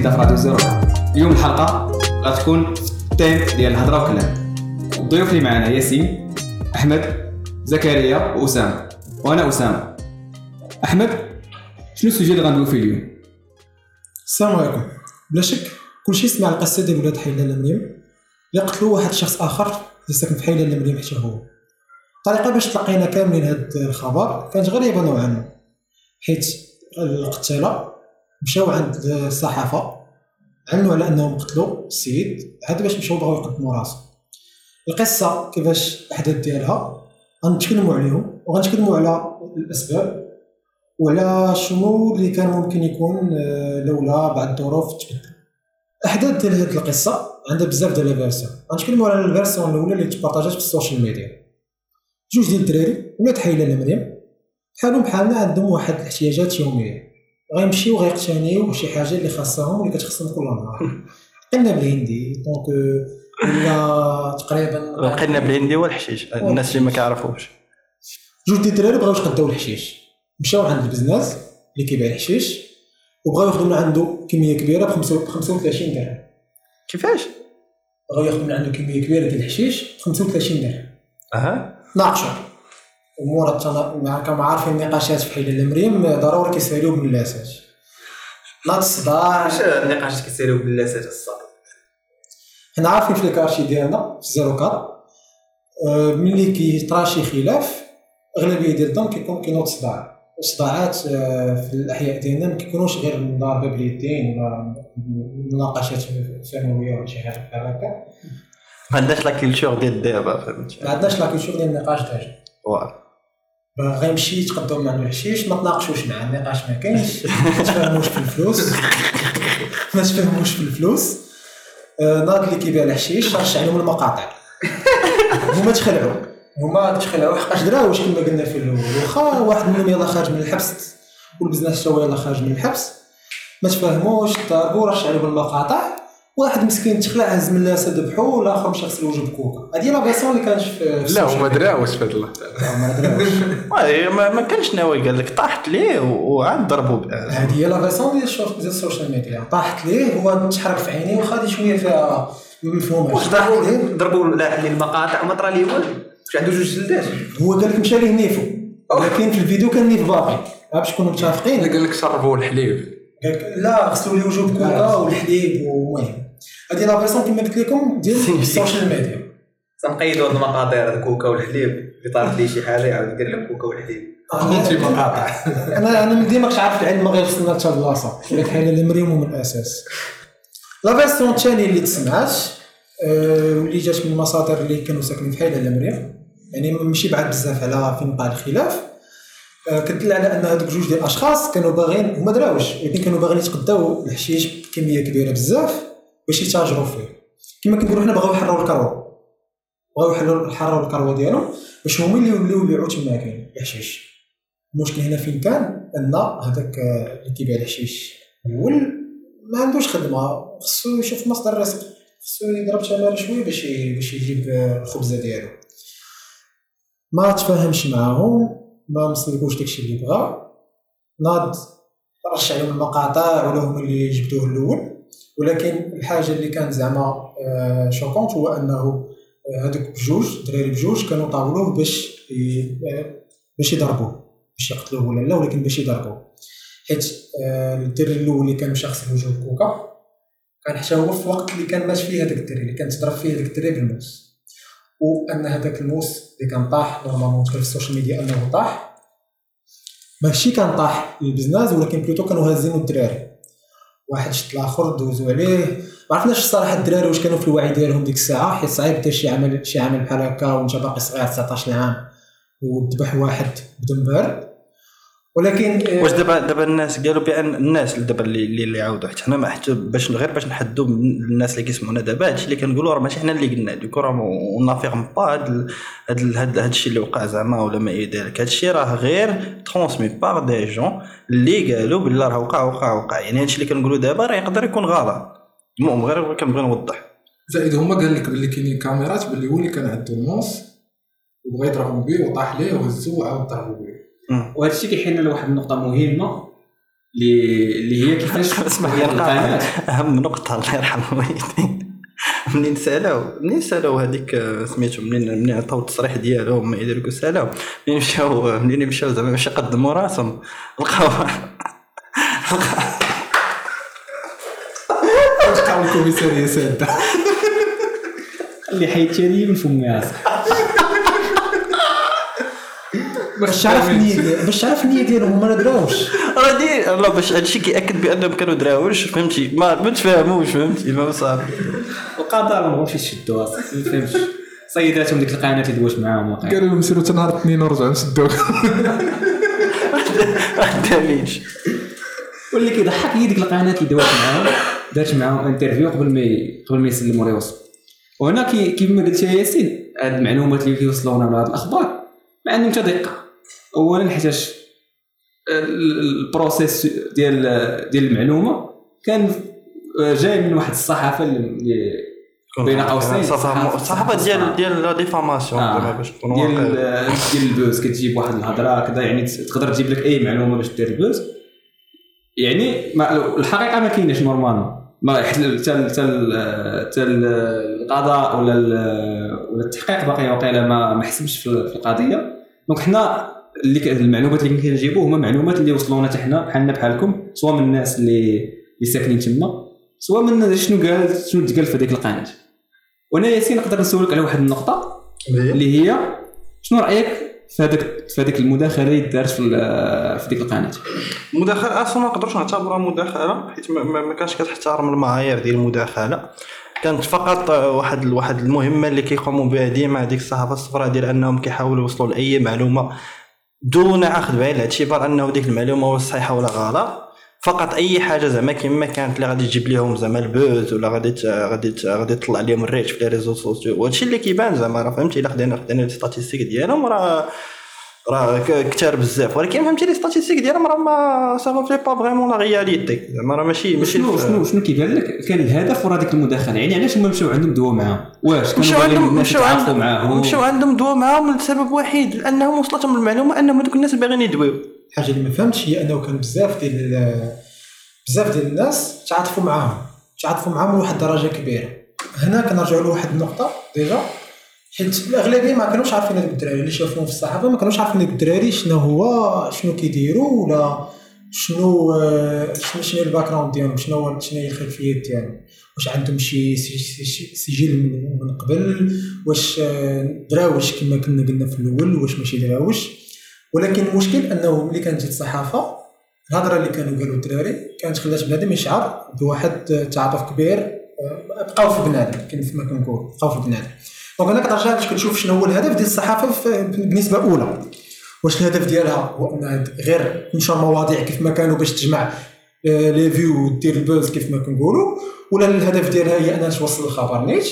جديده في راديو زيرو اليوم الحلقة غتكون ال thème ديال الهضرة وكلام. الضيوف اللي معنا ياسين أحمد زكريا وأسامة. وأنا أسامة. أحمد شنو ال sujet اللي غندوي فيه اليوم؟ السلام عليكم. بلا شك كلشي سمع القصة ديال ولاد حي لالة مريم. اللي قتلوا واحد الشخص آخر اللي ساكن في حي لالة مريم حتى هو. الطريقة باش تلقينا كاملين هاد الخبر كانت غريبة نوعا ما حيت القتالة مشاو عند الصحافة. علنوا على انهم قتلوا السيد عاد باش مشاو بغاو يقدموا راسو القصة كيفاش الاحداث ديالها غنتكلموا عليهم وغنتكلموا على الأسباب وعلى شنو اللي كان ممكن يكون آه، لولا بعض الظروف تبدل. الاحداث ديال هذه القصة عندها بزاف ديال ال version. غنتكلموا على ال version الأولى اللي تبارطاجات في ال social media. جوج ديال الدراري ولاد حي لالة مريم بحالهم بحالنا عندهم واحد الاحتياجات يومية. غيمشيو غيقتنيو شي حاجة اللي خاصهم واللي كتخصهم كل نهار قلنا بالهندي donc ولا تقريبا لقينا بالهندي والحشيش الناس اللي ما كيعرفوش جوج ديال الدراري بغاو يتغداو الحشيش مشاو عند البزناز اللي كيبيع الحشيش وبغاو ياخذوا من عنده كميه كبيره ب 35 درهم كيفاش؟ بغاو ياخذوا من عنده كميه كبيره ديال الحشيش ب 35 درهم أها ناقشوا ومورا التنا- كما عارفين النقاشات في حيل المريم ضروري كيساليو باللاسات ناض الصداع علاش النقاش كيسيروا باللاسات الصاد حنا عارفين في الكارشي ديالنا في زيرو كار. آه، ملي كيطرا شي خلاف أغلبية ديال الظن كيكون كينوض صداع. الصداعات آه، في الأحياء ديالنا ما كيكونوش غير ضاربه باليدين ولا مناقشات فمويه ولا شي حاجة بحال هكا. ما عندناش la culture ديال دابا فهمت؟ ما عندناش la culture ديال النقاش déjà voilà غيمشي يتقدم مع الحشيش ما تناقشوش معاه النقاش ما كاينش ما تفاهموش في الفلوس ما تفاهموش في الفلوس ناض اللي كيبيع الحشيش رشع عليهم المقاطع هما تخلعوا هما تخلعوا حقاش دراوش كما قلنا في الأول واخا واحد منهم يلاه خارج من الحبس والبزناز هو يلاه خارج من الحبس ما تفاهموش ضربوا رشع عليهم المقاطع واحد مسكين تخلع هز من لاسه ذبحو والآخر مشى غسل وجهه بكوكا. هذه la version اللي كانت في لا هما. دراوش في هاد اللحظه لا، ما دراوش ما, ما كانش ناوي قال لك طاحت ليه وعاد ضربوا. هذه هي la version ديال ديال ال social media طاحت ليه هو تحرك في عينيه وخا شوية فيها مفهومة. واش ضربوا ضربوا لاح لي المقاطع وما طرا لي والو. عنده جوج جلدات هو قال لك مشى ليه نيفو. ولكن في الفيديو كان نيف باقي. باش نكونوا اللي متفقين؟ قال لك شربوا الحليب. قال لك لا غسلوا لي وجهه بكوكا والحليب ومهم هذه لا كما قلت لكم ديال ال social media. تنقيدوا هاد المقاطع هاد الكوكا والحليب اللي طارت لي شي حاجة يعاود يدير لك كوكا والحليب. مقاطع. أنا أنا ديما كنت عارف العلم ما غيوصلنا لتا البلاصة. ولات حاله المريم من الأساس. la version الثانية اللي تسمعات آه، واللي جات من المصادر اللي كانوا ساكنين في حاله المريم يعني ماشي بعد بزاف على فين وقع الخلاف. آه، كتدل على أن هذوك جوج ديال الأشخاص كانوا باغيين هما دراوش. ولكن كانوا باغيين يتقداو الحشيش بكمية كبيرة بزاف. باش يتاجروا فيه. كما كنقولوا حنا بغاو يحرروا الكروه بغاو يحرروا الكروه ديالهم باش هما اللي يوليو يبيعوا تما كاين. الحشيش. المشكل هنا فين كان؟ أن هذاك آه، اللي كيبيع الحشيش الأول ما عندوش خدمة. خصو يشوف مصدر رزق. خصو يضرب تماره شوية باش باش يجيب آه، الخبزة ديالو. ما تفاهمش معاهم. ما مسلكوش داكشي اللي بغا. ناض رشع عليهم المقاطع ولا هما اللي جبدوه الأول. ولكن الحاجة اللي كان زعما آه، شوكونت هو أنه آه، هذوك بجوج دراري بجوج كانوا طاولوه باش آه، باش يضربوه باش يقتلوه ولا لا ولكن باش يضربوه. حيت آه، الدري الأول اللي كان مشى غسل وجهه بكوكا كان حتى هو في الوقت اللي كان مات فيه هذاك الدري اللي كان تضرب فيه هذاك الدري بالموس. وأن هذاك الموس اللي كان طاح normalement في ال social media أنه طاح ماشي كان طاح للبزناز ولكن plutôt كانوا هازينو الدراري. واحد شت الآخر دوزو عليه. ما عرفناش الصراحه الدراري واش كانوا في الوعي ديالهم ديك الساعة حيت صعيب دير شي عمل شي عمل بحال هكا وانت باقي صغير 19 عام وذبح واحد بدم بارد ولكن آه، واش دابا دابا الناس قالوا بأن الناس اللي دابا اللي اللي اللي عاودوا حتى حنا ما حتى باش غير باش نحدوا الناس اللي كيسمعونا دابا هادشي اللي كنقولوا راه ماشي حنا اللي قلنا دوك راه on n'affirme pas هاد هاد ال- هاد هاد الشيء اللي وقع زعما ولا ما إلى ذلك. هادشي راه غير transmis par des gens اللي قالوا باللي راه وقع وقع وقع. يعني هادشي اللي كنقولوا دابا راه يقدر يكون غلط. المهم غير كنبغي نوضح. زائد هما قال لك باللي كاينين كاميرات باللي هو اللي كان عنده الموس وبغى يضربوا به وطاح ليه وهزو وعاود ضربوا به. وهذا الشيء كيحيلنا لواحد النقطة مهمة اللي هي كيفاش اسمح لي أهم نقطة الله يرحم الوالدين. منين سالاو منين سالاو هذيك سميتو منين منين عطاو التصريح ديالهم ما يديروا سالاو منين مشاو منين مشاو زعما باش يقدموا راسهم؟ لقاو لقاو الكوميساريه ساده اللي حيدتي لي من فمي اصاحبي باش تعرف النيه باش تعرف النيه ديالهم هما ما دراوش راه دي لا باش هادشي كياكد بانهم كانوا دراوش فهمتي؟ ما ما تفاهموش فهمتي؟ ما صافي. القضاء ما بغاوش يشدوها ما فهمتش صيداتهم ديك القناة اللي دوات معاهم قالوا لهم سيروا تنهار الاثنين ورجعوا نشدوك داميج واللي كيضحك هي ديك القناة اللي دوات معاهم دارت معاهم interview قبل ما قبل ما يسلموا ريوس وهنا كي كيما قلت يا ياسين هاد المعلومات اللي كيوصلونا ولا هاد الأخبار ما عندهم حتى دقه اولا حيتاش ال- ال process ديال ديال المعلومة كان جاي من واحد الصحافة اللي بين قوسين. صحافه صحافة ديال ديال la diffamation آه. باش نكونوا ديال. ديال ال buzz كتجيب واحد الهضرة كذا يعني تقدر تجيب لك أي معلومة باش دير ال buzz. يعني ما الحقيقة ما كايناش normalement. ما حتى حتى القضاء ولا ولا التحقيق باقي واقيلا ما ما حسمش في في القضية. donc حنا اللي المعلومات اللي كنجيبو هما معلومات اللي وصلونا حتى حنا بحالنا بحالكم سواء من الناس اللي اللي ساكنين تما سواء من شنو قال شنو تقال في هذيك القناة. وأنا ياسين نقدر نسولك على واحد النقطة اللي هي شنو رأيك في هذاك في هذيك المداخلة اللي دارت في في ديك القناة؟ مداخله أصلا ما نقدرش نعتبرها مداخلة حيت ما, كانش كتحترم المعايير ديال المداخلة. كانت فقط واحد واحد المهمة اللي كيقوموا بها ديما هذيك الصحافة الصفراء ديال أنهم كيحاولوا يوصلوا لأي معلومة دون أخذ بعين الاعتبار أنه ديك المعلومة صحيحه ولا غلط. فقط أي حاجة زعما كيما كانت اللي غادي تجيب لهم زعما ال buzz ولا غادي غادي غادي تطلع لهم ال reach في les réseaux sociaux. وهادشي اللي كيبان زعما راه فهمتي إلا خدينا خدينا les statistiques ديالهم راه راه ك- كتار بزاف. ولكن فهمتي les statistiques ديالهم راه mais ça reflète pas vraiment la réalité زعما راه ماشي ماشي شنو شنو شنو كيبان لك؟ كان الهدف ورا ديك المداخلة. يعني علاش هما مشاو عندهم دوا معاهم؟ واش؟ كانوا مشاو عندهم الناس مشاو عندهم مشاو عندهم دواو معاهم لسبب وحيد لأنهم وصلتهم المعلومة أنهم هذوك الناس باغيين يدويو. الحاجة اللي ما فهمتش هي أنه كان بزاف ديال بزاف ديال الناس تعاطفوا معاهم. تعاطفوا معاهم لواحد الدرجه كبيرة. هنا كنرجعوا لواحد النقطة déjà. حيت الأغلبية ما كانوش عارفين هذوك الدراري اللي شافوهم في الصحافة ما كانوش عارفين هذوك الدراري شنو هو شنو كيديروا ولا شنو آه، شنو شنو ال background ديالهم شنو شنو هي الخلفيات ديالهم؟ واش عندهم شي سجل من قبل؟ واش آه، دراوش كما كنا قلنا في الأول واش ماشي دراوش؟ ولكن المشكل أنه ملي كانت الصحافة الهضرة اللي كانوا قالوا الدراري كانت خلات بنادم يشعر بواحد تعاطف كبير آه، بقاو في بنادم كيف ما كنقول بقاو في بنادم. donc أنا كنرجع باش كنشوف شنو هو الهدف ديال الصحافه بالنسبة اولى واش الهدف ديالها؟ هو انها غير تنشر مواضيع كيف ما كانوا باش تجمع les vues ودير ال buzz كيف ما كنقولوا. ولا الهدف ديالها هي أنها توصل الخبر نيت.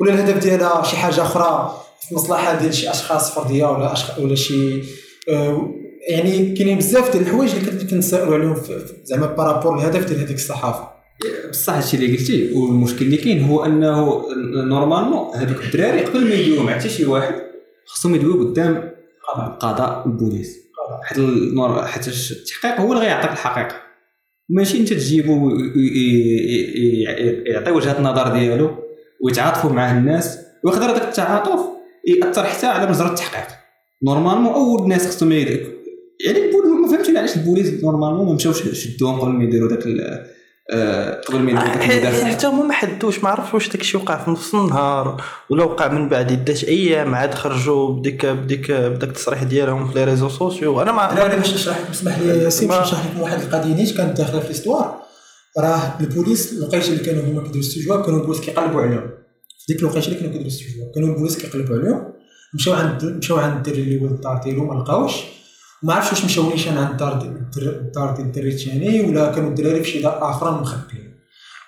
ولا الهدف ديالها شي حاجة أخرى في مصلحة ديال شي أشخاص فردية ولا أشخ... ولا شي آه، يعني كاينين بزاف ديال الحوايج اللي كنت كنسألوا عليهم زعما par rapport الهدف ديال هذيك الصحافة. بصح هادشي اللي قلتي والمشكل اللي كاين هو أنه normalement هذوك الدراري قبل ما يدويو مع حتى شي واحد خصهم يدويو قدام القضاء والبوليس حيت حيت التحقيق هو اللي غيعطيك الحقيقة. ماشي انت تجيبو يعطي وجهة النظر ديالو ويتعاطفوا معاه الناس ويقدر هذاك التعاطف يأثر حتى على مجرى التحقيق. normalement أول ناس خصهم يعني ما فهمتش علاش البوليس normalement ما مشاوش شدوهم قبل ما يديروا داك قبل ما داك المداخله حتى هما ما حدوش ما عرفش واش داكشي وقع في نص النهار ولا وقع من بعد عدة أيام عاد خرجوا بديك بديك بداك التصريح ديالهم في les réseaux sociaux. أنا ما الدراري باش نشرح لكم اسمح لي يا ياسين باش نشرح لكم واحد القضية. نيت كانت داخلة في ال histoire راه البوليس الوقيته اللي كانوا هما كيديروا الاستجواب كانوا البوليس كيقلبوا عليهم. في ديك الوقيته اللي كانوا كيديروا الاستجواب كانوا البوليس كيقلبوا عليهم. مشاو عند مشاو عند الدري اللي هو الدار ديالو ما لقاوش. ما عرفتش واش مشاو نيشان عند الدر- الدار ديال الدري الثاني ولا كانوا الدراري في شي دار أخرى مخبيين.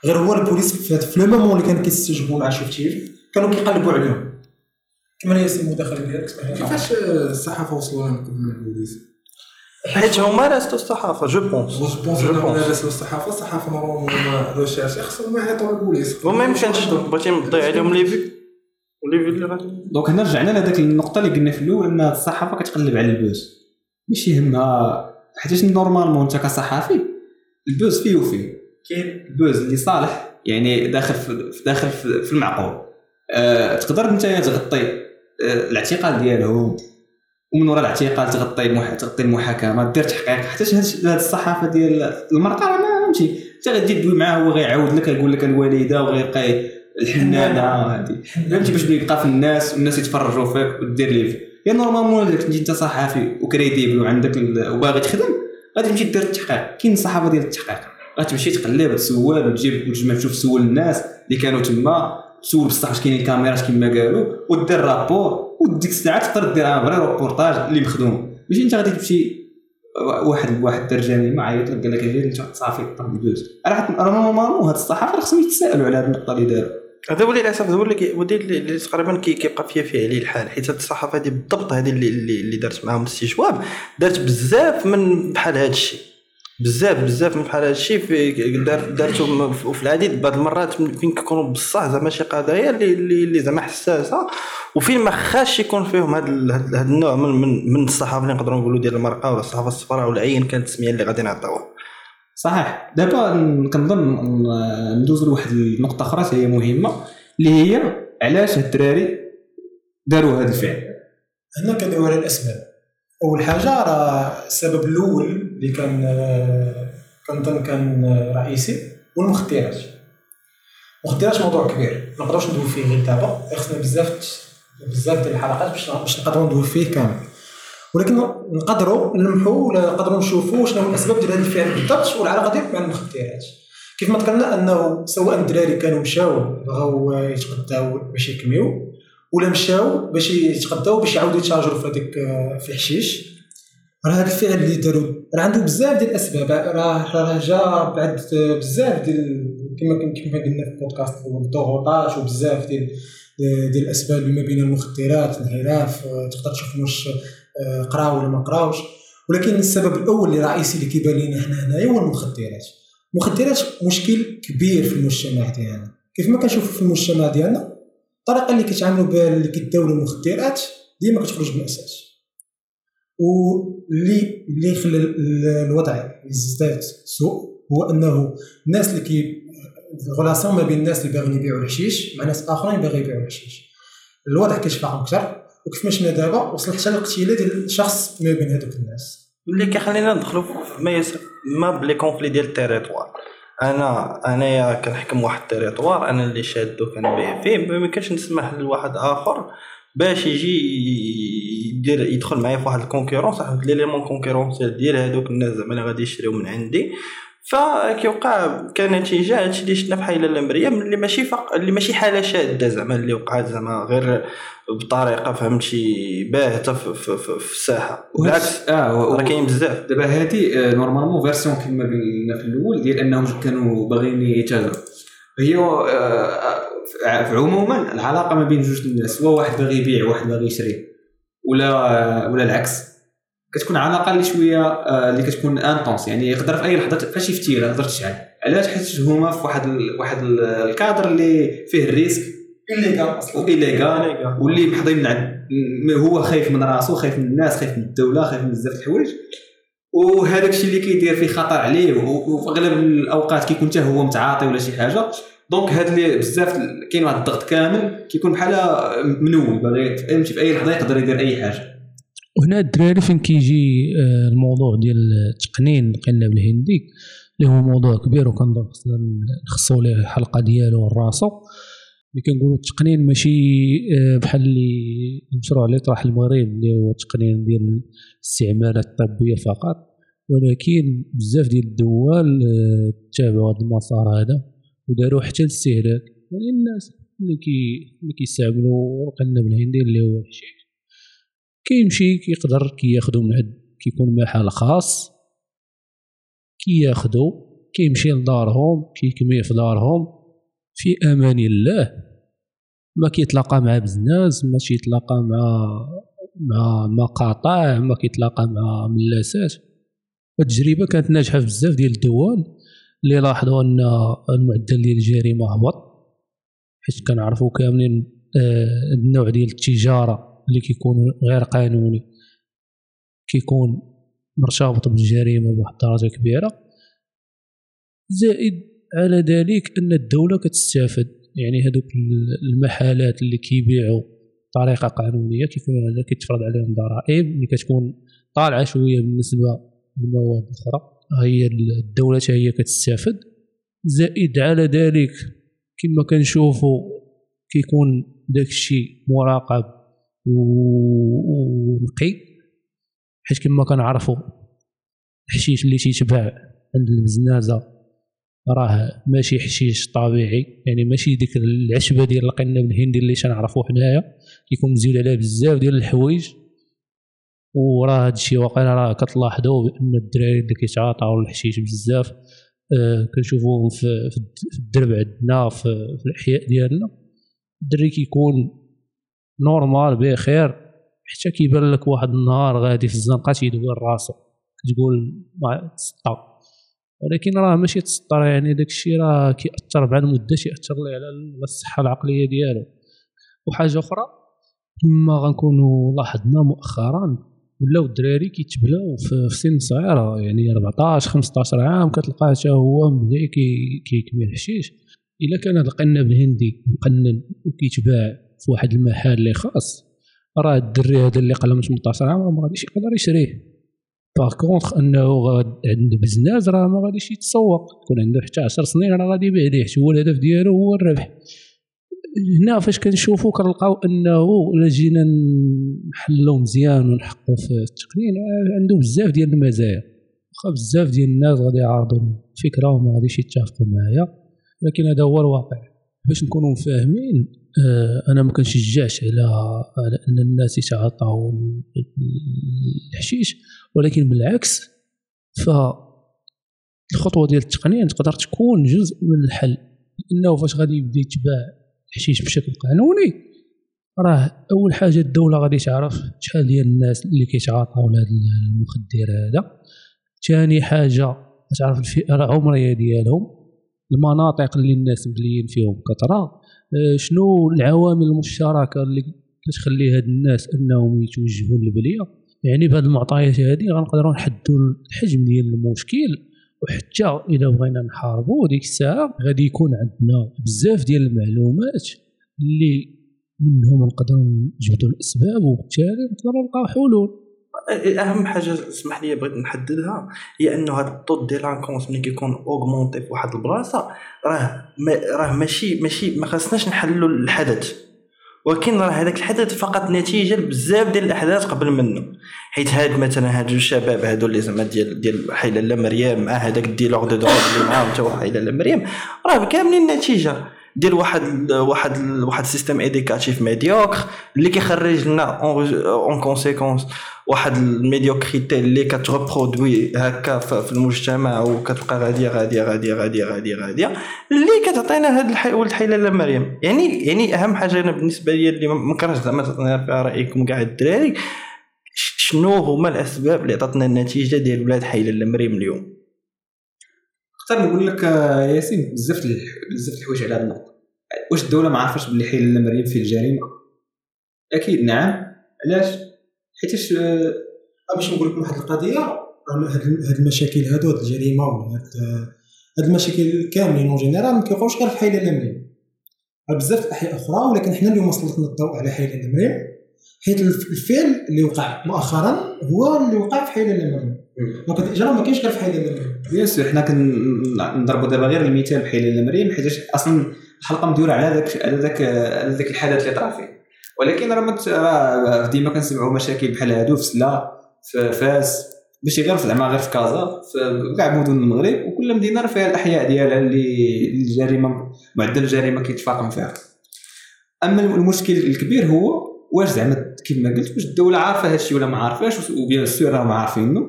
غير هو البوليس في في le moment اللي كان كيستجوبوا مع شفتيه كانوا كيقلبوا عليهم. كما ياسين المداخله ديالك كيفاش الصحافة وصلوا لهم من البوليس؟ حيت هما راسلوا الصحافة je pense. je pense. pense راسلوا الصحافة الصحافة هما recherchés خصهم يعيطوا للبوليس وما يمكنش بغيتي تضيع عليهم لي في لي في اللي غادي donc هنا رجعنا لهذاك النقطة اللي قلنا في الأول إن الصحافة كتقلب على ال buzz ماشي يهمها حيت normalement أنت كصحافي ال buzz فيه وفيه. كاين ال buzz اللي صالح يعني داخل في داخل في المعقول. أه تقدر أنت تغطي أه الاعتقال ديالهم ومن وراء الاعتقال تغطي المح... تغطي المحاكمة دير تحقيق. حتى هاد هاد الصحافة ديال المرقه راه ما فهمتي؟ أنت غادي تدوي معاه هو غيعاود لك يقول لك الوالدة وغيبقى الحنانة هادي. فهمتي؟ باش يبقى في الناس والناس يتفرجوا فيك ودير لي يا normalement الا كنتي انت صحافي و crédible وعندك. وباغي تخدم غادي تمشي دير التحقيق. كاين الصحافه ديال التحقيق. غتمشي تقلب تسول وتجيب وتجمع تشوف تسول الناس اللي كانوا تما. تسول بصح واش كاينين كاميرات كما قالوا ودير rapport وديك الساعة تقدر دير un vrai reportage اللي مخدوم. ماشي انت غادي تمشي واحد واحد دار جريمه عيط لك قال لك أجي إنت صافي طب الدوز راه normalement هاد الصحافة خصهم يتسائلوا على هاد النقطة اللي داروا. هذا هو للأسف هو اللي تقريبا كي- كيبقى فيها فيه عليه الحال حيت هاد الصحافة هذه بالضبط هذه اللي اللي, دارت معاهم الاستجواب دارت بزاف من بحال هذا الشيء بزاف بزاف من بحال هذا الشيء في دار دارتهم في- العديد بعض المرات فين كيكونوا بصح زعما شي قضايا اللي اللي, زعما حساسة وفين ما خاش يكون فيهم هذا النوع من من, من الصحافة اللي نقدروا نقولوا ديال المرقه ولا الصحافة الصفراء ولا ايا كانت التسميه اللي غادي نعطيوها. صحيح. دابا كنظن ندوز لواحد النقطة أخرى هي مهمة اللي هي علاش الدراري داروا هذا الفعل؟ هنا كندويو على الأسباب. أول حاجة راه السبب الأول اللي كان كنظن كان رئيسي هو المخدرات المخدرات موضوع كبير. ما نقدروش ندوي فيه غير دابا. خصنا بزاف بزاف ديال الحلقات باش باش نقدروا ندوي فيه كامل. ولكن نقدروا نلمحوا ولا نقدروا نشوفوا شنو الأسباب ديال هذا الفعل بالضبط والعلاقة ديالو مع المخدرات كيف ما ذكرنا أنه سواء الدراري كانوا مشاو بغاو يتغداو باش يكميو ولا مشاو باش يتغداو باش يعاودوا يتشارجروا في هذيك في الحشيش. راه هذا الفعل اللي داروا راه عنده بزاف ديال الأسباب. راه راه جا بعد بزاف ديال كما كما قلنا في البودكاست الضغوطات وبزاف ديال ديال الأسباب ما بين المخدرات الانحراف تقدر تشوف واش قراو ولا ما قراوش. ولكن السبب الأول اللي رئيسي اللي كيبان لنا حنا هنايا هو المخدرات. المخدرات مشكل كبير في المجتمع ديالنا. كيف ما كنشوفوا في المجتمع ديالنا الطريقة اللي كيتعاملوا بها اللي كيداولوا المخدرات ديما كتخرج بمأساة. واللي اللي خلى ال- الوضع يزداد سوء هو أنه الناس اللي كي ال relation ما بين الناس اللي باغيين يبيعوا الحشيش مع ناس آخرين باغيين يبيعوا الحشيش. الوضع كيتفاقم أكثر. وكيف ما شفنا دابا وصل حتى للاغتيال ديال شخص ما بين هذوك الناس. اللي كيخلينا ندخلوا ما يسمى ب les conflits ديال ال territoire أنا انايا كنحكم واحد ال territoire أنا اللي شادو كنبيع فيه. ما يمكنش نسمح لواحد آخر باش يجي يدير يدخل معايا في واحد ال concurrence واحد l'élément concurrentiel ديال هذوك الناس زعما اللي غادي يشريو من عندي. فكيوقع كنتيجه هادشي اللي شفنا في حي للا مريم اللي ماشي فق... اللي ماشي حالة شاذة زعما اللي وقعت زعما غير بطريقة فهمتي باهتة في, في, في, في الساحة. بالعكس آه و- راه كاين بزاف. دابا هادي آه، normalement version كما قلنا في الأول ديال أنهم كانوا باغيين يتاجروا هي آه، آه، عموما العلاقة ما بين جوج الناس سواء واحد باغي يبيع وواحد باغي يشري ولا ولا العكس؟ كتكون علاقه اللي شوية آه، اللي كتكون intense يعني يقدر في أي لحظة فاش يفتير يقدر تشعل. علاش؟ حيت هما في واحد ال- واحد ال- الكادر اللي فيه ال risque أصلا. و illégal واللي محضين من عند هو خايف من راسو خايف من الناس خايف من الدولة خايف من بزاف د الحوايج. وهذاك الشيء اللي كيدير فيه خطر عليه وفي اغلب الأوقات كيكون حتى هو متعاطي ولا شي حاجة. donc هاد اللي بزاف كاين واحد الضغط كامل كيكون بحال منول باغي فهمتي في أي لحظة يقدر يدير أي حاجة. وهنا الدراري فين كيجي آه، الموضوع ديال التقنين القناب الهندي اللي هو موضوع كبير وكنظن خصنا نخصو ليه حلقه ديالو راسو اللي كنقولوا التقنين ماشي آه، بحال اللي المشروع اللي طرح المغرب اللي هو التقنين ديال الاستعمالات الطبية فقط. ولكن بزاف ديال الدول آه، تابعوا هذا المسار هذا وداروا حتى الاستهلاك يعني الناس اللي كي اللي كيستعملوا الهندي اللي هو الحشيش. كيمشي كيقدر كياخدو من عند كيكون محل خاص كياخدو كيمشي لدارهم كيكمي في دارهم. في أمان الله ما كيتلاقى مع بزناس ما كيتلاقى مع مع مقاطع ما كيتلاقى مع ملاسات. التجربة كانت ناجحة في بزاف ديال الدول اللي لاحظوا أن المعدل ديال الجريمة هبط حيت كنعرفوا كاملين آه، النوع ديال التجارة اللي كيكون غير قانوني. كيكون مرتبط بالجريمه بواحد الدرجه كبيرة. زائد على ذلك أن الدولة كتستافد. يعني هذوك المحلات اللي كيبيعوا بطريقة قانونية كيكون كيتفرض عليهم ضرائب. اللي كتكون طالعة شوية بالنسبة للمواد الاخرى هي الدولة هي كتستافد. زائد على ذلك كما كنشوفوا كيكون داك الشيء مراقب ونقي حيت كما كنعرفوا الحشيش اللي تيتباع عند المزنازه راه ماشي حشيش طبيعي يعني ماشي ديك العشبه ديال القنب الهندي اللي تنعرفوا حنايا كيكون مزيود عليه بزاف ديال الحوايج. وراه هادشي واقيلا راه كتلاحظوا بأن الدراري اللي كيتعاطاو الحشيش بزاف آه كنشوفوهم في في الدرب عندنا في, في الأحياء ديالنا. الدري كيكون normal بخير. حتى كيبان لك واحد النهار غادي في الزنقة تيدور راسو كتقول ما تسطى ولكن راه ماشي تسطى يعني داك الشيء راه كيأثر بعد مدة تيأثر ليه على الصحة العقلية ديالو. وحاجة أخرى كما غنكونوا لاحظنا مؤخرا ولاو الدراري كيتبلاو في سن صغيرة يعني 14 15 عام كتلقاه حتى هو مبدا كي- كيكمل الحشيش إلا كان هذا القنب الهندي مقنن وكيتباع في واحد المحل اللي خاص. راه الدري هذا اللي من 18 عام ما غاديش يقدر يشريه. par contre إنه عند بزناز راه ما غاديش يتسوق. يكون عنده حتى 10 سنين راه غادي يبيع ليه هو الهدف ديالو هو الربح. هنا فاش كنشوفوا كنلقاو إنه إلا جينا نحلو مزيان ونحقوا في التقنين عنده بزاف ديال المزايا. واخا بزاف ديال الناس غادي يعارضوا الفكرة وما غاديش يتفقوا معايا. لكن هذا هو الواقع. باش نكونوا فاهمين أنا ما كنشجعش على على ان الناس يتعاطاو الحشيش ولكن بالعكس ف الخطوه ديال التقنين تقدر تكون جزء من الحل لأنه فاش غادي يبدأ يتباع الحشيش بشكل قانوني راه أول حاجة الدولة غادي تعرف شحال ديال الناس اللي كيتعاطاو لهذا المخدر هذا. ثاني حاجة تعرف الفئة العمرية ديالهم المناطق اللي الناس مبليين فيهم كثرة. آه، شنو العوامل المشتركة اللي كتخلي هاد الناس أنهم يتوجهوا للبلية؟ يعني بهاد المعطيات هذه غنقدروا نحدوا الحجم ديال المشكل وحتى اذا بغينا نحاربوا ديك الساعة غادي يكون عندنا بزاف ديال المعلومات اللي منهم نقدروا نجبدوا الأسباب وبالتالي نقدروا نلقاو حلول. اهم حاجة اسمح لي بغيت نحددها هي أنه ال taux ديال la délinquance ملي كيكون augmenté في واحد البلاصة راه ما راه ماشي ماشي ما خاصناش نحلوا الحدث. ولكن راه هذاك الحدث فقط نتيجة لبزاف ديال الأحداث قبل منه. حيت هاد مثلا هاد الشباب هادو اللي زعما ديال ديال حي للا مريم مع هذاك ال dealer de drogue اللي معاهم حتى هو حي للا مريم راه كاملين نتيجة. ديال واحد واحد واحد système éducatif médiocre اللي كيخرج لنا en conséquence واحد ال médiocrité اللي كت reproduit هكا في المجتمع وكتبقى غادية غادية غادية غادية غادية غادية اللي كتعطينا هاد الحي ولد حي للا مريم. يعني يعني أهم حاجة أنا بالنسبة لي اللي ما كرهتش زعما تعطينا فيها رأيكم كاع الدراري شنو هما الأسباب اللي عطاتنا النتيجة ديال ولاد حي لالة مريم اليوم؟ نقدر نقول لك آه، ياسين بزاف بزاف الحوايج على النقطة. واش الدولة ما عارفاش باللي حيل لا مريم فيه الجريمة؟ أكيد نعم. علاش؟ حيتاش آه، باش نقول لكم واحد القضية هاد هاد المشاكل هادو هاد الجريمة ولا هاد المشاكل كاملين en général ما كيوقعوش غير في حي لالة مريم راه بزاف الأحياء أخرى ولكن حنا اليوم سلطنا الضوء على حي لالة مريم حيت الف- الفعل اللي وقع مؤخرا هو اللي وقع في حي لالة مريم donc الاجرام ما كاينش غير في حي لالة مريم bien sûr حنا كنضربوا دابا غير المثال بحي لالة مريم حيتاش أصلا الحلقة مدوره على ذاك على ذاك على ذاك الحدث اللي طرا فيه. ولكن راه ديما كنسمعوا مشاكل بحال هادو في سلا في فاس ماشي غير في زعما غير في كازا في كاع مدن المغرب وكل مدينة راه فيها الأحياء ديالها اللي الجريمه معدل الجريمة كيتفاقم فيها. أما المشكل الكبير هو واش زعما كما قلت واش الدولة عارفة هادشي ولا ما عارفاش و bien sûr راهم عارفينه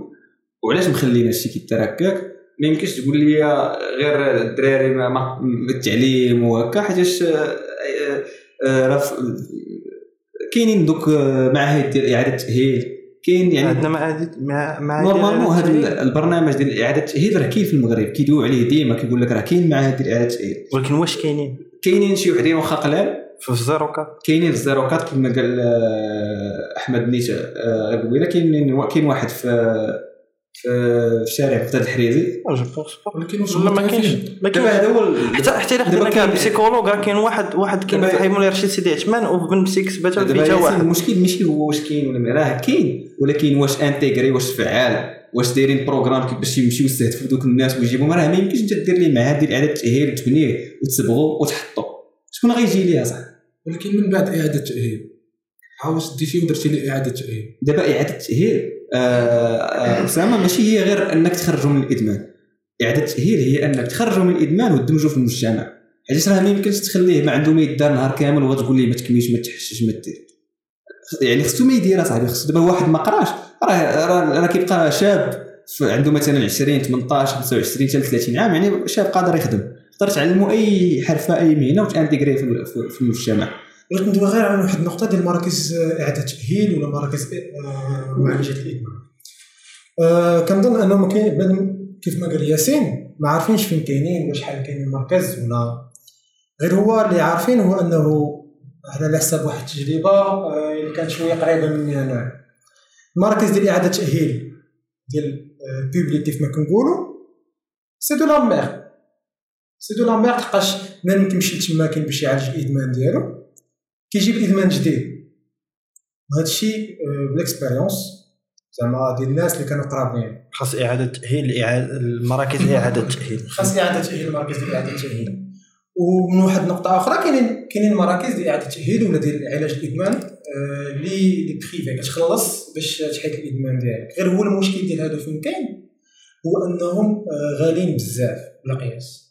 وعلاش مخلينا هادشي كيتركك؟ ما يمكنش تقول لي غير الدراري ما- التعليم وهكا حيتاش آه، آه، آه، راه كاينين دوك آه، معاهد ديال إعادة التاهيل كاين يعني عندنا معاهد مع معاهد normalement هذا البرنامج ديال إعادة التاهيل راه كاين في المغرب كيدويو عليه ديما كيقول لك راه كاين معاهد ديال إعادة التاهيل ولكن واش كاينين؟ كاينين شي وحدين واخا قلال. في ال zéro quatre كاينين في ال zéro quatre كما قال أحمد نيت قبيلة كاين كاين واحد في في في الشارع بغداد الحريزي je pense pas ما كاينش؟ ما دابا كاينش هذا هو حتى حتى إلا خدينا كاين- كاع psychologue راه كاين واحد واحد كاين في حي مولاي رشيد سيدي عثمان وبن مسيك سباتة دابا في حتى واحد. المشكل ماشي هو واش كاين ولا راه كاين. ولكن واش intégré واش فعال واش دايرين programme باش يمشيو يستهدفوا دوك الناس ويجيبهم راه ما يمكنش انت دير ليه معاه دير إعادة تأهيل وتبنيه وتصبغو وتحطو. شكون غيجي ليها صح؟ ولكن من بعد إعادة تأهيل؟ عاوز ديتي ودرتي لي اعاده تاهيل دابا إعادة التاهيل آه، آه، أسامة ماشي هي غير أنك تخرجوا من الإدمان. إعادة التاهيل هي أنك تخرجوا من الإدمان وتدمجوا في المجتمع. حيت راه ما يمكنش تخليه ما عنده ما يدار نهار كامل وغتقول ليه ما تكميش ما تحشش ما دير. يعني خصو ما يدير أصاحبي خصو دابا واحد ما قراش. راه راه كيبقى شاب عنده مثلا 20 18 25 حتى 30 عام يعني شاب قادر يخدم. تقدر تعلمو أي حرفة أي مهنة وتانتيغري في المجتمع. بغيت ندوي غير عن واحد النقطة ديال مراكز إعادة تأهيل ولا مراكز آه، معالجة الإدمان. آه، كنظن انه ما كاين كيف ما قال ياسين ما عارفينش فين كاينين ولا شحال كاين المركز ولا غير هو اللي عارفين هو أنه على حساب واحد التجربة آه، اللي كانت شوية قريبة مني أنا. المراكز ديال إعادة التاهيل ديال public كيف ما كنقولوا c'est de la merde c'est de la merde لحقاش بنادم كيمشي لتما باش يعالج الإدمان ديالو. كيجيب إدمان جديد. وهذا الشيء بال expérience زعما ديال الناس اللي كانوا قرابين. خاص إعادة تأهيل المراكز إعادة تأهيل. خاص إعادة تأهيل المراكز ديال إعادة التاهيل ومن واحد النقطة أخرى كاينين كاينين مراكز ديال إعادة التاهيل ولا ديال علاج الإدمان آه، اللي اللي privé كتخلص باش تحيد الإدمان ديالك. غير هو المشكل ديال هادو فين كاين؟ هو أنهم آه، غاليين بزاف بلا قياس.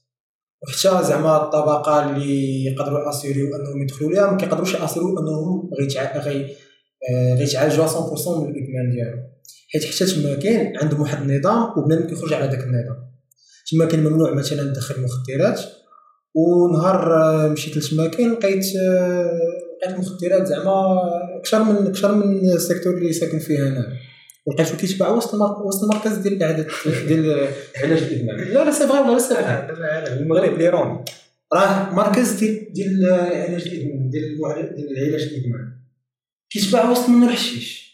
وحتى زعما الطبقة اللي يقدروا ي assurer يو أنهم يدخلوا ليها ما كيقدروش ي assurer يو أنهم غيتع- غي غيتعالجوا 100% من الادمان ديالهم حيت حتى تما كاين عندهم واحد النظام وبنادم كيخرج على ذاك النظام. تما كان ممنوع مثلا تدخل مخدرات ونهار آه، مشيت لتما كاين لقيت آه، لقيت المخدرات زعما أكثر من أكثر من ال secteur اللي ساكن فيه أنا ولقيتو كيتباع وسط وسط المركز ديال اعاده ديال علاج الادمان لا لا c'est ولا لا c'est المغرب l'ironie راه مركز ديال ديال علاج الادمان ديال ديال علاج الادمان كيتباع وسط منه الحشيش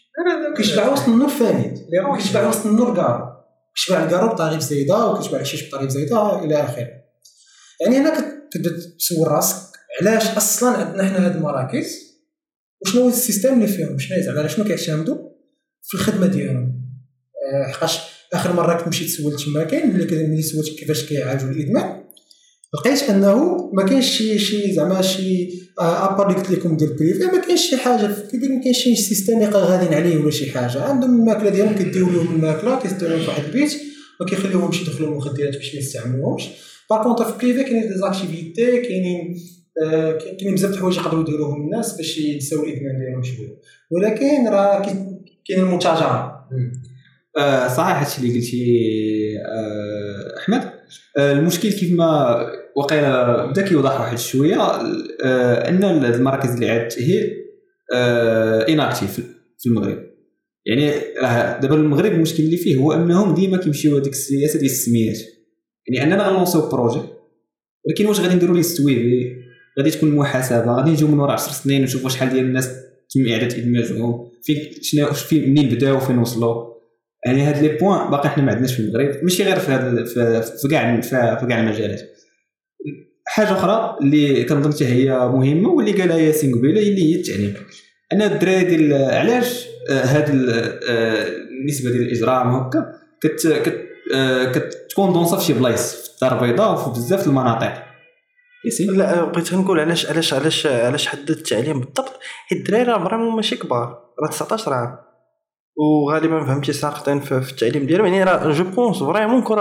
كيتباع وسط منه الفانيد كيتباع وسط منه الكارو كيتباع الكارو بطريقه زايده وكيتباع الحشيش بطريقه زايده إلى آخره. يعني هنا كت- كتبدا تسول راسك علاش أصلا عندنا حنا هاد المراكز؟ وشنو هو ال système اللي فيهم؟ شنو زعما شنو كيعتمدوا؟ في الخدمه ديالهم آه، حقاش آخر مرة كنت مشيت سولت تما كاين كنت- ملي سولت كيفاش كيعالجوا الإدمان لقيت أنه ما كاينش شي شي زعما شي à part اللي قلت لكم ديال privé ما كاينش شي حاجة ما كاينش شي système اللي غاديين عليه ولا شي حاجة. عندهم الماكلة ديالهم كيديو لهم الماكلة كيديو لهم في واحد البيت ما كيخليوهمش يدخلوا المخدرات باش ما يستعملوهمش. par contre في privé كاينين des activités كاينين آه، كاينين بزاف د الحوايج يقدروا يديروهم الناس باش ينساو الإدمان ديالهم شوية. ولكن راه كاين المتاجره آه، صحيح هادشي اللي قلتي آه، أحمد. آه، المشكل كيف ما وقيلا بدا كيوضح واحد شوية آه، أن المراكز اللي اعاده التاهيل inactifs في المغرب. يعني راه دابا المغرب المشكل اللي فيه هو أنهم ديما كيمشيو هذيك السياسة ديال السميات. يعني أننا غن lancer يو projet ولكن واش غادي نديروا ليه suivi غادي تكون محاسبة غادي نجيو من ورا 10 سنين ونشوفوا شحال ديال الناس تم اعاده ادماجهم فين شنو فين منين بداو وفين وصلوا يعني هاد les points باقي حنا ما عندناش في المغرب ماشي غير في هاد في كاع في كاع المجالات. حاجة أخرى اللي كنظن هي مهمة واللي قالها ياسين قبيلة اللي هي التعليم. أنا الدراري ديال علاش آه، هاد آه، النسبة ديال الاجرام هكا كت كت آه، كتكون dense في شي بلايص في الدار البيضاء وفي بزاف المناطق. ياسين لا بغيت نقول علاش علاش علاش علاش حدد التعليم بالضبط؟ حيت الدراري راه فريمون ماشي كبار راه 19 عام. وغالبا فهمتي ساقطين في, التعليم ديالهم. يعني راه je pense vraiment que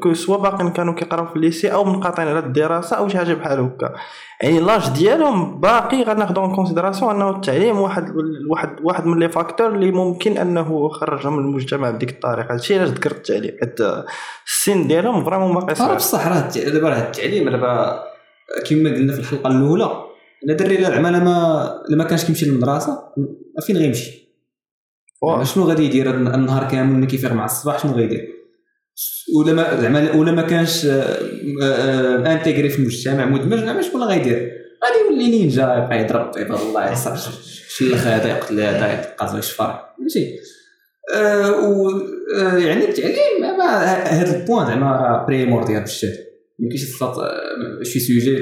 que- soit باقيين كانوا كيقراو في ال lycée أو منقاطعين على الدراسة أو شي حاجة بحال هكا. يعني l'âge ديالهم باقي غناخذوا en considération أنه التعليم واحد واحد واحد من les facteurs اللي ممكن أنه خرجهم من المجتمع بديك الطريقة. هادشي علاش ذكرت التعليم حيت السن ديالهم vraiment باقي صغير بصح راه دابا راه التعليم دابا كما قلنا في الحلقة الأولى أنا دري لا زعما لما لما كانش كيمشي للمدرسة فين غيمشي؟ يعني شنو غادي يدير النهار كامل ملي كيفيق مع الصباح شنو غيدير ولا ما زعما ولا ما كانش intégré في المجتمع مدمج زعما شكون غيدير غادي يولي نينجا يبقى يضرب عباد الله يصر شلخ هذا يقتل هذا يتقاز يشفر ماشي. آه، و آه، يعني التعليم ما هذا ال point زعما primordial بزاف كاينش تصات آه، شي sujet.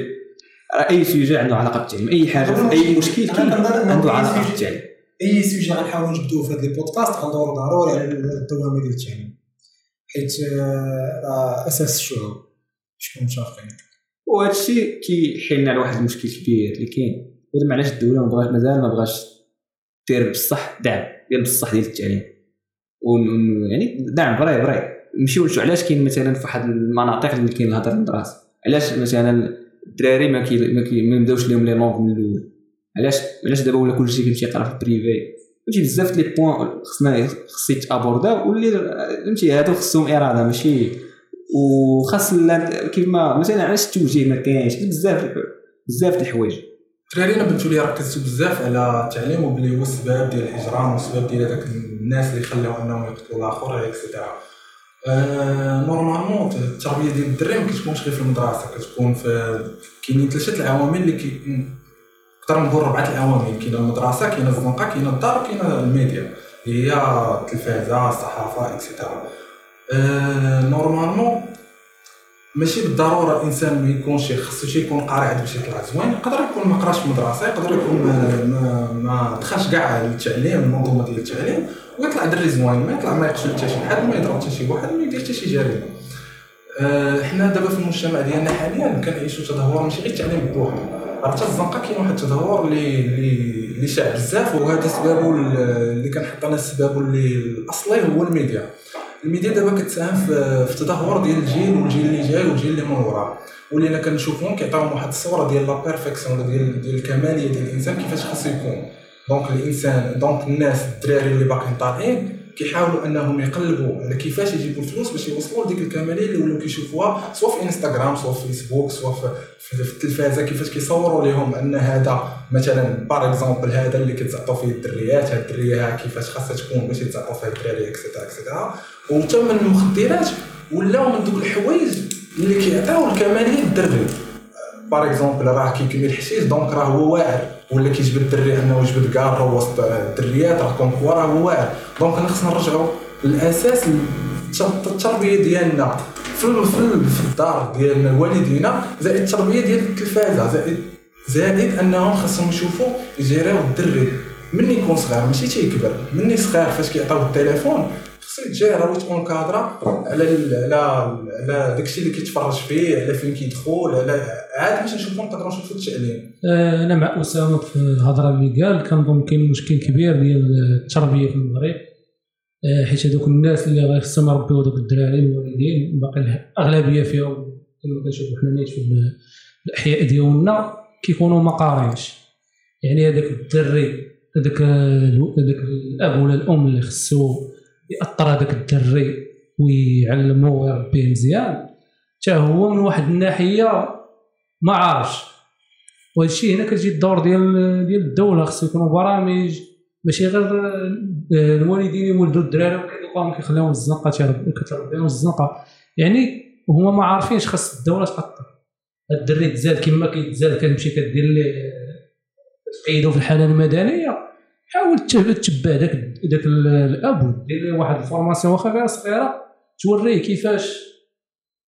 أي sujet عنده علاقة بالتعليم. أي حاجة أي مشكل عنده علاقة بالتعليم. أي sujet غنحاولوا نجبدوه في هذا البودكاست غندوروا ضروري على الدوامه ديال التعليم. حيت آه، راه أساس الشعوب شكون متفقين؟ وهذا الشيء كيحلنا على واحد المشكل كبير اللي كاين. غير معلاش الدولة ما بغاش مازال ما بغاش دير بصح دعم ديال بصح ديال التعليم. ون- يعني دعم vrai vrai نمشيو علاش كاين مثلا في واحد المناطق اللي كاين الهضر المدرسة علاش مثلا الدراري ما كي ما, يبداوش لهم les langues من الأول؟ علاش علاش دابا ولا كلشي كيمشي يقرا في ال privé؟ فهمتي بزاف les points خصنا خص يتابوردا واللي فهمتي هادو خصهم إرادة ماشي وخاص كيما مثلا علاش التوجيه ما كاينش؟ بزاف بزاف د الحوايج. الدراري أنا بنتو لي ركزتوا بزاف على التعليم وبلي هو السبب ديال الهجران والسبب ديال هذاك الناس اللي خلاو أنهم يقتلوا الآخر et cetera آه normalement التربيه ديال الدري ما كتكونش غير في المدرسة كتكون في كاينين ثلاثة العوامل اللي كي نقدر نقول ربعه العوامل كاينة المدرسة كاينة الزنقه كاينة الدار كاينة الميديا اللي هي التلفازه الصحافه et cetera normalement ماشي بالضرورة الإنسان ما يكونش خصو شي يكون قاري عاد باش يطلع زوين يقدر يكون ما قراش في المدرسة يقدر يكون ما, ما, دخلش كاع للتعليم المنظومة ديال التعليم ويطلع دري زوين ما يطلع ما يقتل حتى شي حد ما يضرب حتى شي واحد ما يدير حتى شي جريمة. آه، حنا دابا في المجتمع ديالنا حاليا كنعيشوا تدهور ماشي غير التعليم بوحدو. حتى الزنقة؟ كاين واحد التدهور اللي اللي شاع بزاف وهذا سببه ال- اللي كنحط أنا السبب اللي الأصلي هو الميديا. الميديا دابا كتساهم في التدهور ديال الجيل والجيل اللي جاي والجيل اللي من وراه ولينا كنشوفهم كيعطيوهم واحد الصورة ديال la perfection ولا ديال ديال الكمالية ديال الإنسان كيفاش خاصو يكون. donc الانسان donc الناس الدراري اللي باقيين طالعين كيحاولوا أنهم يقلبوا على كيفاش يجيبوا الفلوس باش يوصلوا لديك الكمالية اللي ولاو كيشوفوها سواء في انستغرام سواء في فيسبوك سواء في, التلفازة كيفاش كيصوروا لهم أن هذا مثلا par exemple هذا اللي كتعطوا فيه الدريات هاد الدرية كيفاش خاصها تكون باش يتعطوا فيها الدراري et cetera et cetera وحتى من المخدرات ولاو من دوك الحوايج اللي كيعطيو الكمالية للدري par exemple راه كيكمل الحشيش donc راه هو واعر. ولا كيجبد الدري أنه يجبد كار وسط الدريات راه donc هو راه هو واعر donc حنا خصنا نرجعوا للأساس الت- التربية ديالنا. في في, ال- في الدار ديالنا والدينا زائد التربية ديال التلفازه زائد زائد أنهم خاصهم يشوفوا يجيريو الدري. من يكون صغير ماشي تيكبر. من صغير فاش كيعطيوه التليفون خصو يتجاهل ويتكون كادرا على على على داكشي اللي كيتفرج فيه على فين كيدخل على عاد باش نشوفوا نقدروا نشوفوا التعليم آه، أنا مع أسامة في الهضرة اللي قال كنظن كاين مشكل كبير ديال التربية في المغرب. آه، حيت هذوك الناس اللي غير خصهم يربيو دوك الدراري الوالدين باقي الاغلبيه فيهم كما كنشوفوا حنا نيت في ال- الأحياء ديالنا كيكونوا ما قارينش. يعني هذاك الدري هذاك ال- هذاك الأب ولا الأم اللي خصو ياثر هذاك الدري ويعلمه ويربيه مزيان. حتى هو من واحد الناحية ما عارفش. وهذا الشيء هنا كتجي الدور ديال ديال الدولة خصو يكونوا برامج ماشي غير آه، الوالدين يولدوا الدراري وكيلقاهم كيخليوهم في الزنقة كتربيهم الزنقة. يعني هما ما عارفينش خاص الدولة تاثر الدري تزاد كما كيتزاد كتمشي كدير ليه تقيدو في الحالة المدنية. حاول تت- تتبع داك داك ال- الأب. ودير ليه واحد ال formation واخا غير صغيرة توريه كيفاش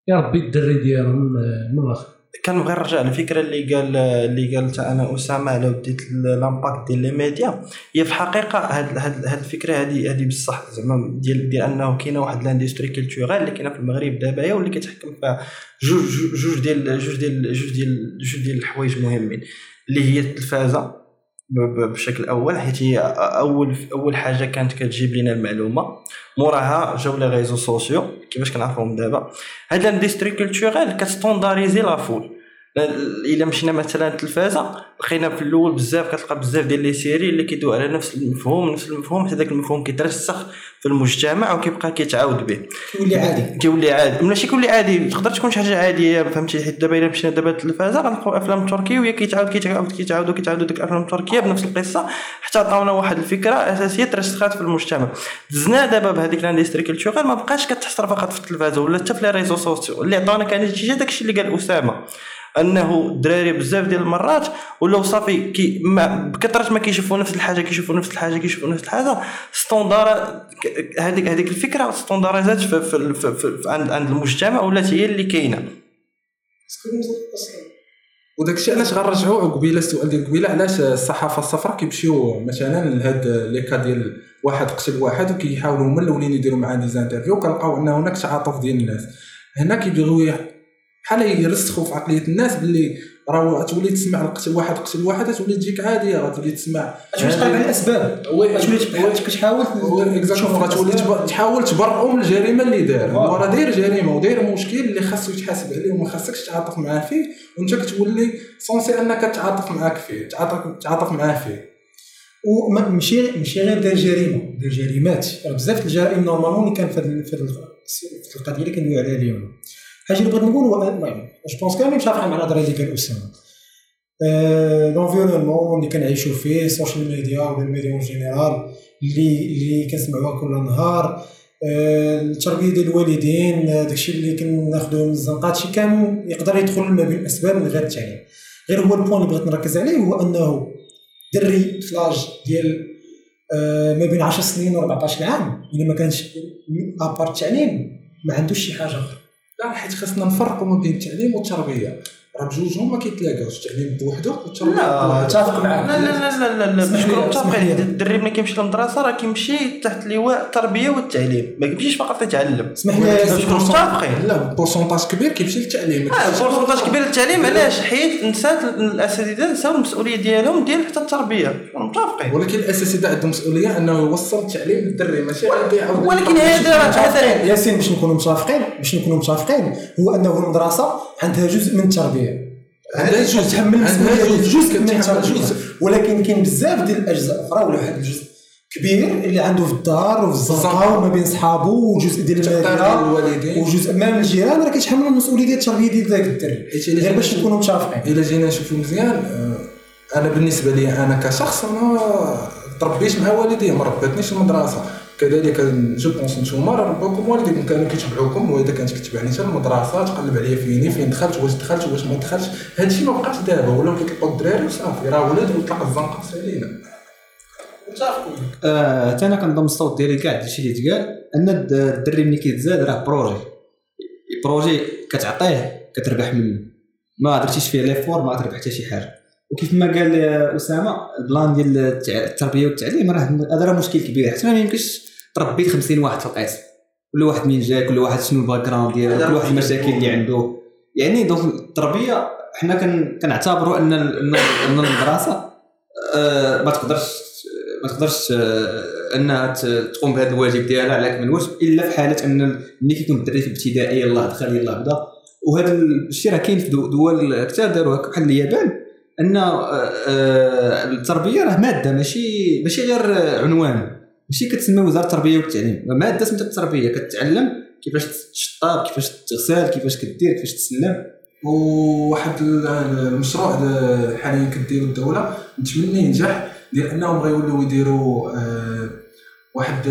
يربي الدري ديالو من الآخر. كنبغي نرجع للفكره اللي قال اللي قالت أنا أسامة على وديت l'impact ديال les médias هي في الحقيقة هاد هاد هاد الفكرة هذه هذه بصح زعما ديال ديال أنه كاينة واحد l'industrie culturelle اللي كاينة في المغرب دابا هي واللي كتحكم فيها. جوج جوج- ديال جوج ديال جوج ديال جوج ديال الحوايج مهمين اللي هي التلفازة. بشكل أول حيت هي أول أول حاجة كانت كتجيب لنا المعلومة. موراها جاو les réseaux sociaux كيفاش كنعرفوهم دابا؟ هاد ال industrie culturelle كتستونداريزي la foule. إلا مشينا مثلا التلفازه لقينا في الأول بزاف كتلقى بزاف ديال les séries اللي كيدوي على نفس المفهوم نفس المفهوم حتى ذاك المفهوم كيترسخ في المجتمع وكيبقى كيتعاود به. كيولي عادي. كيولي عادي. ماشي كيولي عادي. تقدر تكون شي حاجة عادية فهمتي حيت دابا إلا مشينا دابا للتلفازه غنلقاو أفلام تركية كيتعاود كيتعاود كيتعاودوا كيتعاودوا ديك الأفلام التركية بنفس القصة حتى عطاونا واحد الفكرة أساسية ترسخات في المجتمع. دزنا دابا بهذيك ال industrie culturelle ما بقاش كتحصر فقط في التلفازة ولا حتى في les réseaux sociaux اللي عطاونا كان شي داكشي اللي قال أسامة. أنه الدراري بزاف ديال المرات ولاو صافي كي ما بكثرة ما كيشوفوا نفس الحاجة كيشوفوا نفس الحاجة كيشوفوا نفس الحاجة standard هذيك هذيك الفكرة ستونداريزات في, في, في, في, في عند عند المجتمع ولات هي اللي كاينة. وداك الشيء علاش غنرجعوا قبيلة السؤال ديال قبيلة علاش الصحافة الصفراء كيمشيو مثلا لهاد les cas ديال واحد قتل واحد وكيحاولوا هما الأولين يديروا معاه des interviews وكنلقاو أن هناك تعاطف ديال الناس. هنا كيبغيو بحال يرسخوا في عقلية الناس باللي راه تولي تسمع القتل واحد قتل واحد تولي تجيك عادية غتولي تسمع. اش تقرب على الاسباب تولي كتحاول غتولي تب- تحاول تبرئوا من الجريمه اللي دار هو راه داير جريمة وداير مشكل اللي خاصو يتحاسب عليه وما خاصكش تعاطف معاه فيه وانت كتولي sensé أنك تعاطف معاك فيه تعاطف تعاطف معاه فيه. وماشي ماشي غير دار جريمة دار جريمات. راه بزاف الجرائم normalement اللي كان في في القضية اللي كندويو عليها اليوم حاجة اللي بغيت نقول المهم je pense كامل متفق مع الهضره اللي قال اسامه l'environnement اللي كنعيشوا فيه ال social media ولا الميديا en général اللي اللي كنسمعوها كل نهار التربيه ديال الوالدين داكشي اللي كناخذوه من الزنقات شي كامل يقدر يدخل ما بين الاسباب من غير التعليم غير هو البوان اللي بغيت نركز عليه هو انه دري في لاج ديال ما بين 10 سنين و 14 عام الا ما كانش ابار التعليم ما عندوش شي حاجة أخرى لا حيت خاصنا نفرقوا ما بين التعليم والتربية. راه بجوجهم ما كيتلاقاوش التعليم بوحدو لا. متفق معاك. لا لا لا لا لا باش نكونوا متفقين. الدري ملي كيمشي للمدرسة راه كيمشي تحت لواء التربية والتعليم. ما كيمشيش فقط يتعلم اسمح لي متفقين. لا pourcentage كبير كيمشي للتعليم. آه pourcentage كبير للتعليم علاش؟ حيت نسات الأساتذة نساو المسؤولية ديالهم ديال حتى التربية. متفقين. ولكن الأساتذة عندهم مسؤولية أنه يوصل التعليم للدري ماشي غير ولكن هذا هذا ياسين باش نكونوا متفقين باش نكونوا متفقين هو أنه المدرسة عندها جزء من التربية. عندها جزء تحمل جزء جزء جزء. ولكن كاين بزاف ديال الأجزاء أخرى ولا واحد الجزء كبير اللي عنده في الدار وفي الزنقه. وما بين صحابه وجزء ديال المدينة الوالدين. وجزء ما من الجيران راه كيتحملوا المسؤولية ديال التربيه ديال ذاك الدري غير باش نكونوا متفقين الا جينا نشوفوا مزيان آه، أنا بالنسبة لي أنا كشخص أنا تربيت مع والدي ما ربتنيش المدرسة كذلك je pense نتوما راه رباكم والديكم كانوا كيتبعوكم والديك كانت كتبعني حتى المدرسة تقلب عليا فيني فين دخلت واش دخلت واش ما دخلتش. هادشي ما بقاش دابا ولاو كيطلقوا الدراري وصافي راه ولاد وطلق الزنقة علينا آه، حتى أنا كنضم الصوت ديالي كاع داكشي اللي تقال أن الد- الدري ملي كيتزاد راه projet. ال projet كتعطيه كتربح منه. ما درتيش فيه l'effort ما تربح حتى شي حاجة. وكيف ما قال أسامة ال plan ديال التربية والتعليم راه هذا راه مشكل كبير. حتى ما يمكنش تربي 50 واحد في القسم كل واحد من جا كل واحد شنو ال background ديالو كل واحد المشاكل اللي عنده. يعني donc التربية حنا كن- كنعتبروا أن أن المدرسة آه، ما تقدرش ما تقدرش آه، أنها تقوم بهذا الواجب ديالها على اكمل وجه إلا في حالة أن ملي كيكون الدري في الابتدائي يلاه دخل يلاه بدا وهذا الشيء راه كاين في دو- دول كثار داروا بحال اليابان. ان آه، آه، التربية راه مادة ماشي ماشي غير عنوان. ماشي كتسمى وزارة التربية والتعليم. مادة سميتها التربية. كتعلم كيفاش تشطاب كيفاش تغسل كيفاش كدير كيفاش تسلم. وواحد ال- المشروع ال- حاليا كديروا الدولة نتمنى ينجح ديال انهم غيوليو يديروا آه، واحد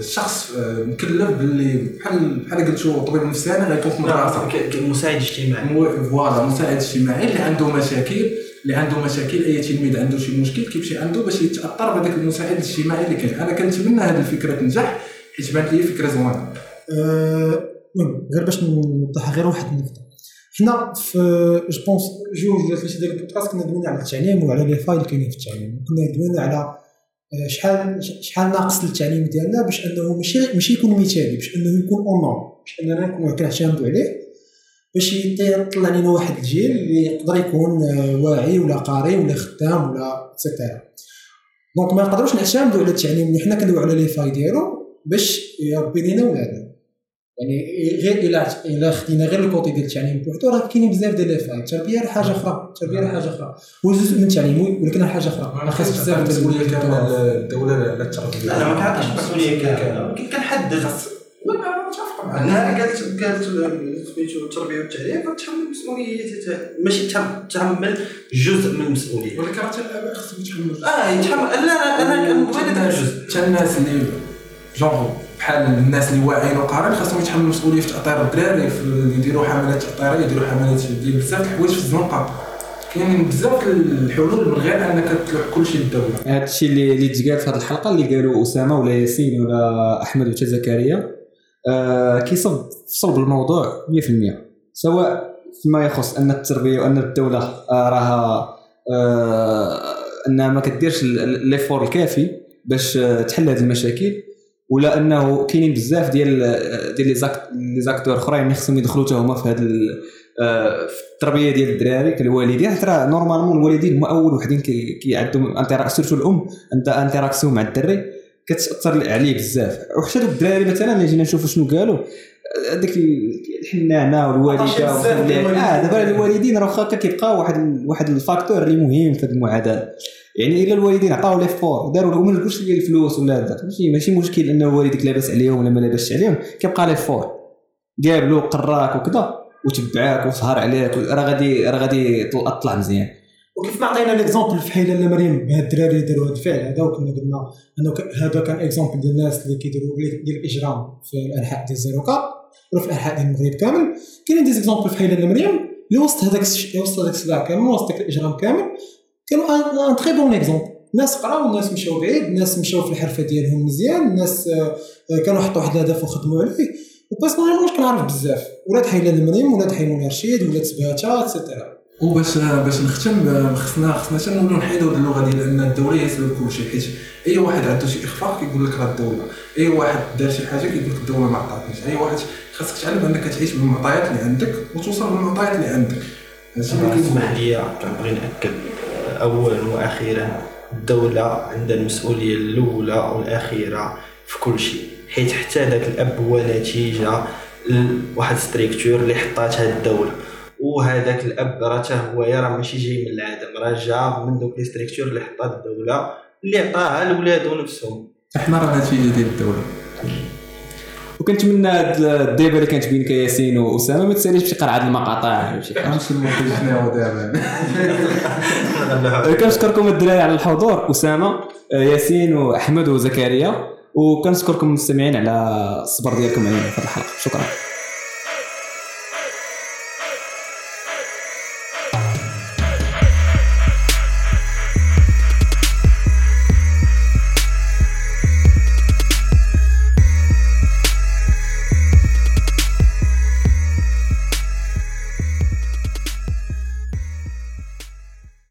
شخص آه، مكلف باللي بحال بحال قلتوا طبيب نفساني غيكون في المدرسة مساعد اجتماعي. مو- voilà مساعد اجتماعي اللي عنده مشاكل. اللي عنده مشاكل اي تلميذ عنده شي مشكل كيمشي عنده باش يتاثر بهذاك المساعد الاجتماعي اللي كاين أنا كنتمنى هذه الفكرة تنجح حيت بانت لي فكره زوينه آه، المهم غير باش نوضح غير واحد النقطه حنا في je pense جوج ولا ثلاثة ديال البودكاست كنا دوينا على التعليم وعلى les failles اللي كاينين في التعليم كنا دوينا على آه، شحال شحال ناقص التعليم ديالنا باش انه ماشي ماشي يكون مثالي باش انه يكون honneur باش اننا نكونوا كنعتمدوا عليه باش يطلع لنا واحد الجيل اللي يقدر يكون آه، واعي ولا قاري ولا خدام ولا et cetera donc ما نقدروش نعتمدوا على التعليم اللي حنا كندويو على les failles ديالو باش يربي لينا ولادنا. يعني غير إلى إلى خدينا غير ال côté ديال التعليم بوحدو راه كاينين بزاف ديال les failles التربية راه حاجة أخرى التربية راه حاجة أخرى. هو جزء من التعليم ولكن راه حاجة أخرى. راه خاص بزاف ديال المسؤوليه كامله الدولة على التربية. لا أنا ما كنعطيش مسؤولية كاملة. ولكن كنحدد أنا قالت قالت سميتو التربيه والتعليم كتحمل مسؤوليه ماشي تحمل- جزء من المسؤولية. ولكن راه حتى الاباء خصهم يتحملوا آه يتحمل. لا أنا أنا كنبغي هذا الجزء حتى الناس اللي جونغ بحال الناس اللي واعيين وقارين خاصهم يتحملوا مسؤوليه في تأطير الدراري في يديروا حملات تأطيرية يديروا حملات ديال بزاف الحوايج في الزنقة. كاينين بزاف الحلول من غير أنك تلوح كلشي للدولة. هذا الشيء اللي اللي تقال في هذه الحلقة اللي قالوا أسامة ولا ياسين ولا أحمد ولا زكريا آه كيصب في صلب الموضوع 100% سواء فيما يخص أن التربية وأن الدولة آه راها آه أنها ما كديرش l'effort الكافي باش تحل هذه المشاكل ولا أنه كاينين بزاف ديال ديال les act- les acteurs أخرين اللي خصهم يدخلوا حتى هما في هذا في التربية ديال الدراري كالوالدين. حيت راه normalement الوالدين هما أول وحدين كي كي عندهم inter- surtout الأم عندها interaction مع الدري. كتأثر عليه بزاف. وحتى دوك الدراري مثلا اللي جينا نشوفوا شنو قالوا هذيك الحنانه والوالدة آه دابا الوالدين. راه واخا كيبقاو واحد واحد ال facteur اللي مهم في هذه المعادلة. يعني إلا الوالدين عطاو l'effort داروا لهم ما نقولش لي الفلوس ولا هذا. ماشي ماشي مشكل إنه والديك لاباس عليهم ولا ما لاباسش عليهم. كيبقى l'effort جاب له قراك وكذا وتبعك وسهر عليك راه غادي راه غادي طلع مزيان. وكيف ما عطينا l'exemple في حي لالة مريم بهاد الدراري اللي داروا هذا الفعل هذا وكنا قلنا إنه هذا كان exemple ديال الناس اللي كيديروا ديال الإجرام في الانحاء ديال زيروكا ولا في الانحاء ديال المغرب كامل. كاينين des exemples في حي لالة مريم اللي وسط هذاك الش- وسط هذاك الصداع كامل وسط داك الإجرام كامل كانوا ان- très bon exemple الناس قراو الناس مشاو بعيد الناس مشاو في الحرفة ديالهم مزيان الناس آه، كانوا حطوا واحد الهدف وخدموا عليه. و personnellement كنعرف بزاف. ولاد حي لالة مريم ولاد حي منير رشيد ولاد سباته et cetera وباش باش نختم خصنا خصنا حتى نولوا نحيدوا هاد اللغة ديال أن الدولة هي سبب كل شيء حيت أي واحد عنده شي إخفاق كيقول لك راه الدولة. أي واحد دار شي حاجة كيقول لك الدولة ما عطاتنيش. أي واحد خاصك تعلم أنك تعيش بالمعطيات اللي عندك وتوصل بالمعطيات اللي عندك. هادشي اللي كيقول. اسمح لي كنبغي نأكد. اولا وأخيرا الدولة عندها المسؤولية الأولى والاخيره في كل شيء. حيت حتى ذاك الأب هو نتيجة لواحد structure اللي حطاتها الدولة. وهذاك الأب راه حتى هو راه ماشي جاي من العدم راه جا من دوك les structures اللي حطات الدولة اللي عطاها لولادو نفسهم. إحنا راه نتيجه ديال الدولة. وكنتمنى هاد ال débat اللي كانت بينك ياسين وأسامة ما تساليش بشي قرعة المقاطع ولا شي حاجة. المونتاج شنو دابا. كنشكركم الدراري على الحضور أسامة ياسين وأحمد وزكريا وكنشكركم المستمعين على الصبر ديالكم معنا في هذه الحلقة. شكرا.